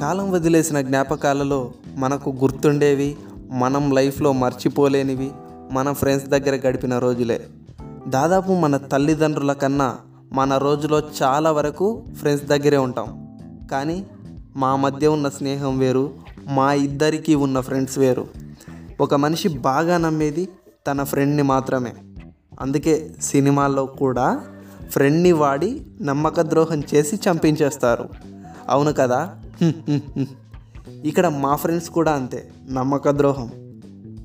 కాలం వదిలేసిన జ్ఞాపకాలలో మనకు గుర్తుండేవి మనం లైఫ్లో మర్చిపోలేనివి మన ఫ్రెండ్స్ దగ్గర గడిపిన రోజులే. దాదాపు మన తల్లిదండ్రుల కన్నా మన రోజులో చాలా వరకు ఫ్రెండ్స్ దగ్గరే ఉంటాం. కానీ మా మధ్య ఉన్న స్నేహం వేరు మా ఇద్దరికీ ఉన్న ఫ్రెండ్స్ వేరు. ఒక మనిషి బాగా నమ్మేది తన ఫ్రెండ్ని మాత్రమే. అందుకే సినిమాల్లో కూడా ఫ్రెండ్ని వాడి నమ్మక ద్రోహం చేసి చంపించేస్తారు. అవును కదా? ఇక్కడ మా ఫ్రెండ్స్ కూడా అంతే నమ్మక ద్రోహం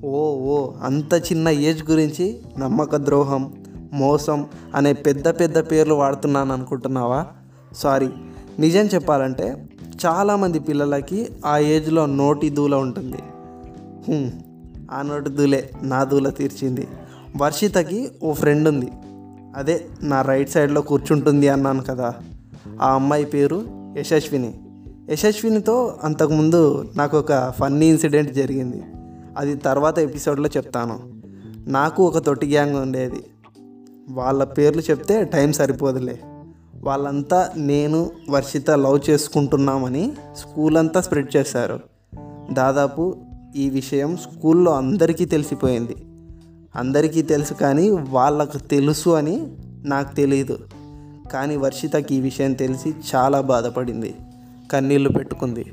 ఓ ఓ అంత చిన్న ఏజ్ గురించి నమ్మక ద్రోహం మోసం అనే పెద్ద పెద్ద పేర్లు వాడుతున్నాను అనుకుంటున్నావా? సారీ. నిజం చెప్పాలంటే చాలామంది పిల్లలకి ఆ ఏజ్లో నోటి దూల ఉంటుంది. ఆ నోటి దూలే నా దూల తీర్చింది. వర్షితకి ఓ ఫ్రెండ్ ఉంది. అదే నా రైట్ సైడ్లో కూర్చుంటుంది అన్నాను కదా. ఆ అమ్మాయి పేరు యశస్విని. యశస్వినితో అంతకుముందు నాకు ఒక ఫన్నీ ఇన్సిడెంట్ జరిగింది. అది తర్వాత ఎపిసోడ్లో చెప్తాను. నాకు ఒక తొట్టి గ్యాంగ్ ఉండేది. వాళ్ళ పేర్లు చెప్తే టైం సరిపోదులే. వాళ్ళంతా నేను వర్షిత లవ్ చేసుకుంటున్నామని స్కూల్ అంతా స్ప్రెడ్ చేశారు. దాదాపు ఈ విషయం స్కూల్లో అందరికీ తెలిసిపోయింది. అందరికీ తెలుసు కానీ వాళ్ళకు తెలుసు అని నాకు తెలియదు కానీ వర్షితకి ఈ విషయం తెలిసి చాలా బాధపడింది. కన్నీళ్ళు పెట్టుకుంది.